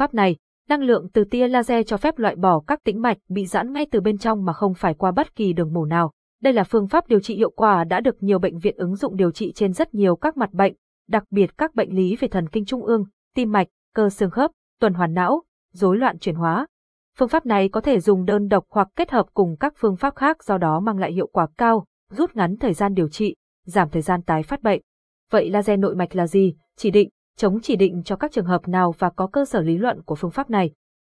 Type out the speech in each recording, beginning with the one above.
pháp này, năng lượng từ tia laser cho phép loại bỏ các tĩnh mạch bị giãn ngay từ bên trong mà không phải qua bất kỳ đường mổ nào. Đây là phương pháp điều trị hiệu quả đã được nhiều bệnh viện ứng dụng điều trị trên rất nhiều các mặt bệnh, đặc biệt các bệnh lý về thần kinh trung ương, tim mạch, cơ xương khớp, tuần hoàn não, rối loạn chuyển hóa. Phương pháp này có thể dùng đơn độc hoặc kết hợp cùng các phương pháp khác do đó mang lại hiệu quả cao, rút ngắn thời gian điều trị, giảm thời gian tái phát bệnh. Vậy laser nội mạch là gì? Chỉ định, chống chỉ định cho các trường hợp nào và có cơ sở lý luận của phương pháp này.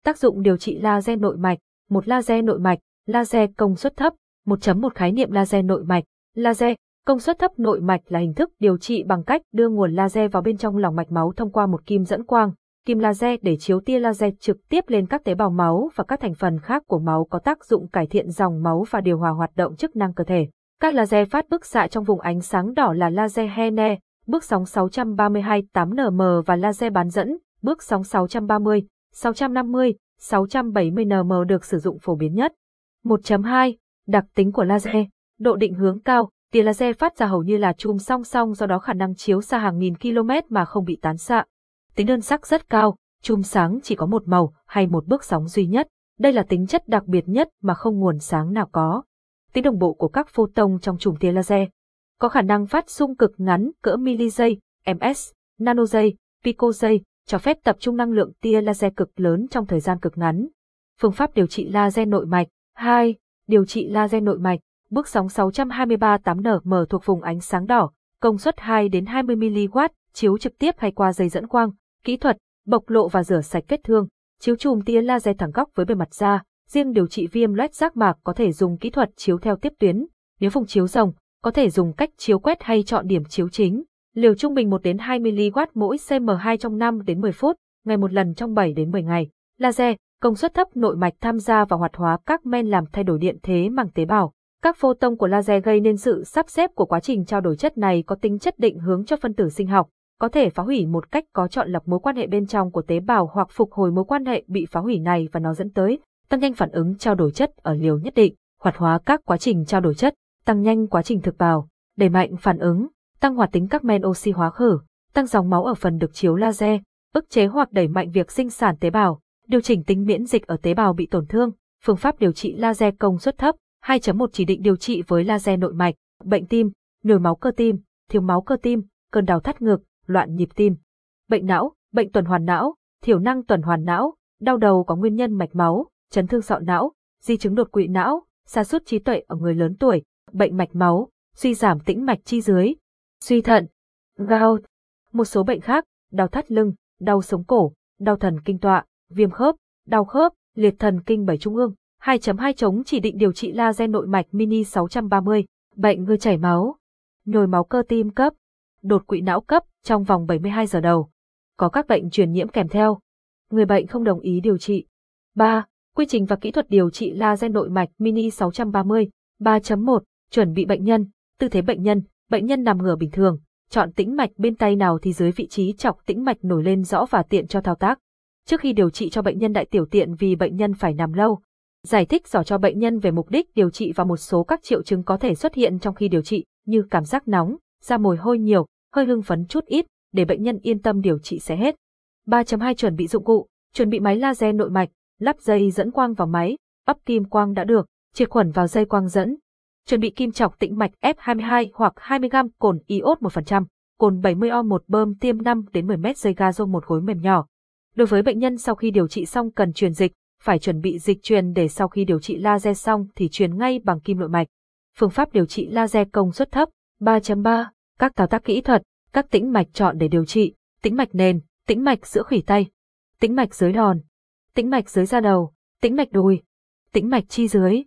Tác dụng điều trị laser nội mạch, một laser nội mạch, laser công suất thấp, 1.1 khái niệm laser nội mạch, laser công suất thấp nội mạch là hình thức điều trị bằng cách đưa nguồn laser vào bên trong lòng mạch máu thông qua một kim dẫn quang, kim laser để chiếu tia laser trực tiếp lên các tế bào máu và các thành phần khác của máu có tác dụng cải thiện dòng máu và điều hòa hoạt động chức năng cơ thể. Các laser phát bức xạ trong vùng ánh sáng đỏ là laser Hene, bước sóng 632 8nm và laser bán dẫn, bước sóng 630, 650, 670nm được sử dụng phổ biến nhất. 1.2 Đặc tính của laser Độ định hướng cao, tia laser phát ra hầu như là chùm song song do đó khả năng chiếu xa hàng nghìn km mà không bị tán xạ. Tính đơn sắc rất cao, chùm sáng chỉ có một màu hay một bước sóng duy nhất. Đây là tính chất đặc biệt nhất mà không nguồn sáng nào có. Tính đồng bộ của các photon trong chùm tia laser có khả năng phát xung cực ngắn cỡ miligiây, ms, nanogiây, picogiây, cho phép tập trung năng lượng tia laser cực lớn trong thời gian cực ngắn. Phương pháp điều trị laser nội mạch 2. Điều trị laser nội mạch, bước sóng 623 8nm thuộc vùng ánh sáng đỏ, công suất 2 đến 20 mW, chiếu trực tiếp hay qua dây dẫn quang, kỹ thuật, bộc lộ và rửa sạch vết thương, chiếu chùm tia laser thẳng góc với bề mặt da, riêng điều trị viêm loét giác mạc có thể dùng kỹ thuật chiếu theo tiếp tuyến, nếu vùng chiếu rồng, có thể dùng cách chiếu quét hay chọn điểm chiếu chính. Liều trung bình 1 đến 2 mW mỗi CM2 trong 5 đến 10 phút, ngày một lần trong 7 đến 10 ngày. Laser, công suất thấp nội mạch tham gia vào hoạt hóa các men làm thay đổi điện thế màng tế bào. Các photon của laser gây nên sự sắp xếp của quá trình trao đổi chất này có tính chất định hướng cho phân tử sinh học, có thể phá hủy một cách có chọn lọc mối quan hệ bên trong của tế bào hoặc phục hồi mối quan hệ bị phá hủy này và nó dẫn tới tăng nhanh phản ứng trao đổi chất ở liều nhất định, hoạt hóa các quá trình trao đổi chất, tăng nhanh quá trình thực bào, đẩy mạnh phản ứng, tăng hoạt tính các men oxy hóa khử, tăng dòng máu ở phần được chiếu laser, ức chế hoặc đẩy mạnh việc sinh sản tế bào, điều chỉnh tính miễn dịch ở tế bào bị tổn thương, phương pháp điều trị laser công suất thấp, 2.1 chỉ định điều trị với laser nội mạch, bệnh tim, nhồi máu cơ tim, thiếu máu cơ tim, cơn đau thắt ngực, loạn nhịp tim, bệnh não, bệnh tuần hoàn não, thiểu năng tuần hoàn não, đau đầu có nguyên nhân mạch máu, chấn thương sọ não, di chứng đột quỵ não, sa sút trí tuệ ở người lớn tuổi, bệnh mạch máu, suy giảm tĩnh mạch chi dưới, suy thận, gout, một số bệnh khác, đau thắt lưng, đau sống cổ, đau thần kinh tọa, viêm khớp, đau khớp, liệt thần kinh bảy trung ương. 2.2 chống chỉ định điều trị laser nội mạch mini 630, bệnh ngư chảy máu, nhồi máu cơ tim cấp, đột quỵ não cấp trong vòng 72 giờ đầu. Có các bệnh truyền nhiễm kèm theo. Người bệnh không đồng ý điều trị. 3. Quy trình và kỹ thuật điều trị laser nội mạch mini 630. 3.1 Chuẩn bị bệnh nhân, tư thế bệnh nhân, bệnh nhân nằm ngửa bình thường, chọn tĩnh mạch bên tay nào thì dưới vị trí chọc tĩnh mạch nổi lên rõ và tiện cho thao tác. Trước khi điều trị cho bệnh nhân đại tiểu tiện vì bệnh nhân phải nằm lâu, giải thích rõ cho bệnh nhân về mục đích điều trị và một số các triệu chứng có thể xuất hiện trong khi điều trị, như cảm giác nóng, da mồ hôi nhiều, hơi hưng phấn chút ít, để bệnh nhân yên tâm điều trị sẽ hết. 3.2 Chuẩn bị dụng cụ, chuẩn bị máy laser nội mạch, lắp dây dẫn quang vào máy, ấp kim quang đã được, triệt khuẩn vào dây quang dẫn, Chuẩn bị kim chọc tĩnh mạch F22 hoặc 20g cồn iốt 1%, cồn 70O một bơm tiêm 5 đến 10 mét dây ga một khối mềm nhỏ. Đối với bệnh nhân sau khi điều trị xong cần truyền dịch, phải chuẩn bị dịch truyền để sau khi điều trị laser xong thì truyền ngay bằng kim nội mạch. Phương pháp điều trị laser công suất thấp 3.3, các thao tác kỹ thuật, các tĩnh mạch chọn để điều trị, tĩnh mạch nền, tĩnh mạch giữa khủy tay, tĩnh mạch dưới đòn, tĩnh mạch dưới da đầu, tĩnh mạch đùi, tĩnh mạch chi dưới,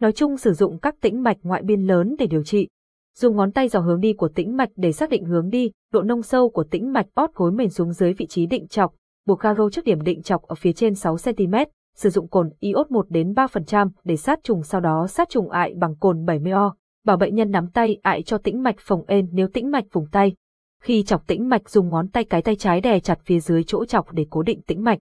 Nói chung sử dụng các tĩnh mạch ngoại biên lớn để điều trị. Dùng ngón tay dò hướng đi của tĩnh mạch để xác định hướng đi, độ nông sâu của tĩnh mạch ót gối mềm xuống dưới vị trí định chọc, buộc caro trước điểm định chọc ở phía trên 6 cm, sử dụng cồn iốt 1 đến 3% để sát trùng sau đó sát trùng ại bằng cồn 70O. Bảo bệnh nhân nắm tay ại cho tĩnh mạch phồng ên nếu tĩnh mạch vùng tay. Khi chọc tĩnh mạch dùng ngón tay cái tay trái đè chặt phía dưới chỗ chọc để cố định tĩnh mạch.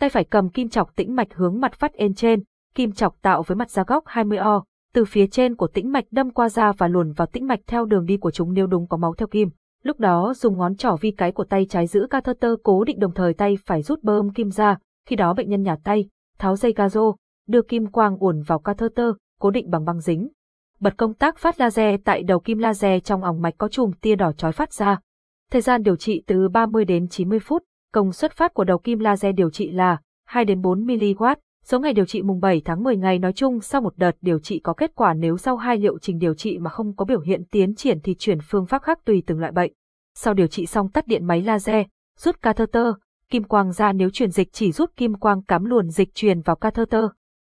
Tay phải cầm kim chọc tĩnh mạch hướng mặt phát ên trên, kim chọc tạo với mặt da góc 20O, từ phía trên của tĩnh mạch đâm qua da và luồn vào tĩnh mạch theo đường đi của chúng nếu đúng có máu theo kim. Lúc đó dùng ngón trỏ vi cái của tay trái giữ catheter cố định đồng thời tay phải rút bơm kim ra, Khi đó bệnh nhân nhả tay, tháo dây gazo, đưa kim quang uồn vào catheter, cố định bằng băng dính. Bật công tác phát laser tại đầu kim laser trong òng mạch có chùm tia đỏ chói phát ra. Thời gian điều trị từ 30 đến 90 phút, công suất phát của đầu kim laser điều trị là 2 đến 4 mW. Số ngày điều trị mùng 7 tháng 10 ngày nói chung sau một đợt điều trị có kết quả nếu sau hai liệu trình điều trị mà không có biểu hiện tiến triển thì chuyển phương pháp khác tùy từng loại bệnh. Sau điều trị xong tắt điện máy laser, rút catheter, kim quang ra nếu truyền dịch chỉ rút kim quang cắm luồn dịch truyền vào catheter.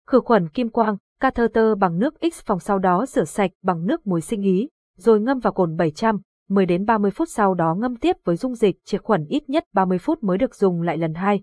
Khử khuẩn kim quang, catheter bằng nước X phòng sau đó rửa sạch bằng nước muối sinh ý, rồi ngâm vào cồn 700, 10 đến 30 phút sau đó ngâm tiếp với dung dịch triệt khuẩn ít nhất 30 phút mới được dùng lại lần hai.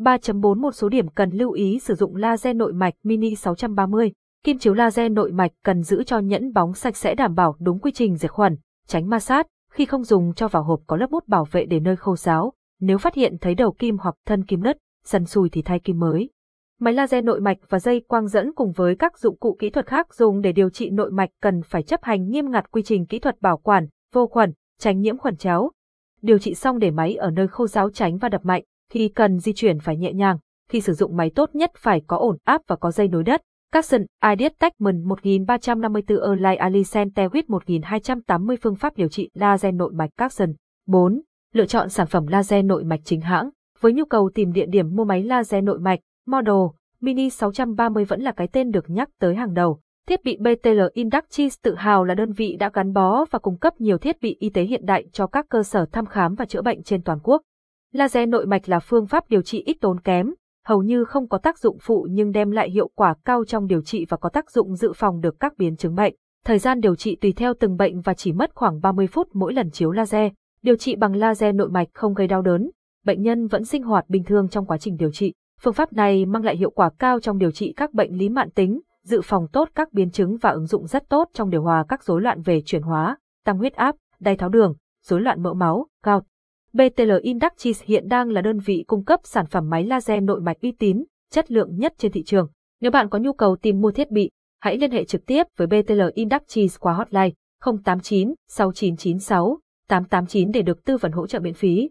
3.4 Một số điểm cần lưu ý sử dụng laser nội mạch mini 630. Kim chiếu laser nội mạch cần giữ cho nhẫn bóng sạch sẽ đảm bảo đúng quy trình diệt khuẩn, tránh ma sát, khi không dùng cho vào hộp có lớp bút bảo vệ để nơi khô ráo. Nếu phát hiện thấy đầu kim hoặc thân kim nứt, sần sùi thì thay kim mới. Máy laser nội mạch và dây quang dẫn cùng với các dụng cụ kỹ thuật khác dùng để điều trị nội mạch cần phải chấp hành nghiêm ngặt quy trình kỹ thuật bảo quản, vô khuẩn, tránh nhiễm khuẩn chéo. Điều trị xong để máy ở nơi khô ráo tránh và đập mạnh, khi cần di chuyển phải nhẹ nhàng, khi sử dụng máy tốt nhất phải có ổn áp và có dây nối đất. Capson, Ideas Techman 1354 Erlai Alicent Tewit 1280 phương pháp điều trị laser nội mạch Capson. 4. Lựa chọn sản phẩm laser nội mạch chính hãng. Với nhu cầu tìm địa điểm mua máy laser nội mạch, Model, Mini 630 vẫn là cái tên được nhắc tới hàng đầu. Thiết bị BTL Inductis tự hào là đơn vị đã gắn bó và cung cấp nhiều thiết bị y tế hiện đại cho các cơ sở thăm khám và chữa bệnh trên toàn quốc. Laser nội mạch là phương pháp điều trị ít tốn kém, hầu như không có tác dụng phụ nhưng đem lại hiệu quả cao trong điều trị và có tác dụng dự phòng được các biến chứng bệnh. Thời gian điều trị tùy theo từng bệnh và chỉ mất khoảng 30 phút mỗi lần chiếu laser. Điều trị bằng laser nội mạch không gây đau đớn, bệnh nhân vẫn sinh hoạt bình thường trong quá trình điều trị. Phương pháp này mang lại hiệu quả cao trong điều trị các bệnh lý mạn tính, dự phòng tốt các biến chứng và ứng dụng rất tốt trong điều hòa các rối loạn về chuyển hóa, tăng huyết áp, đai tháo đường, rối loạn mỡ máu, gout. BTL Industries hiện đang là đơn vị cung cấp sản phẩm máy laser nội mạch uy tín, chất lượng nhất trên thị trường. Nếu bạn có nhu cầu tìm mua thiết bị, hãy liên hệ trực tiếp với BTL Industries qua hotline 089 6996 889 để được tư vấn hỗ trợ miễn phí.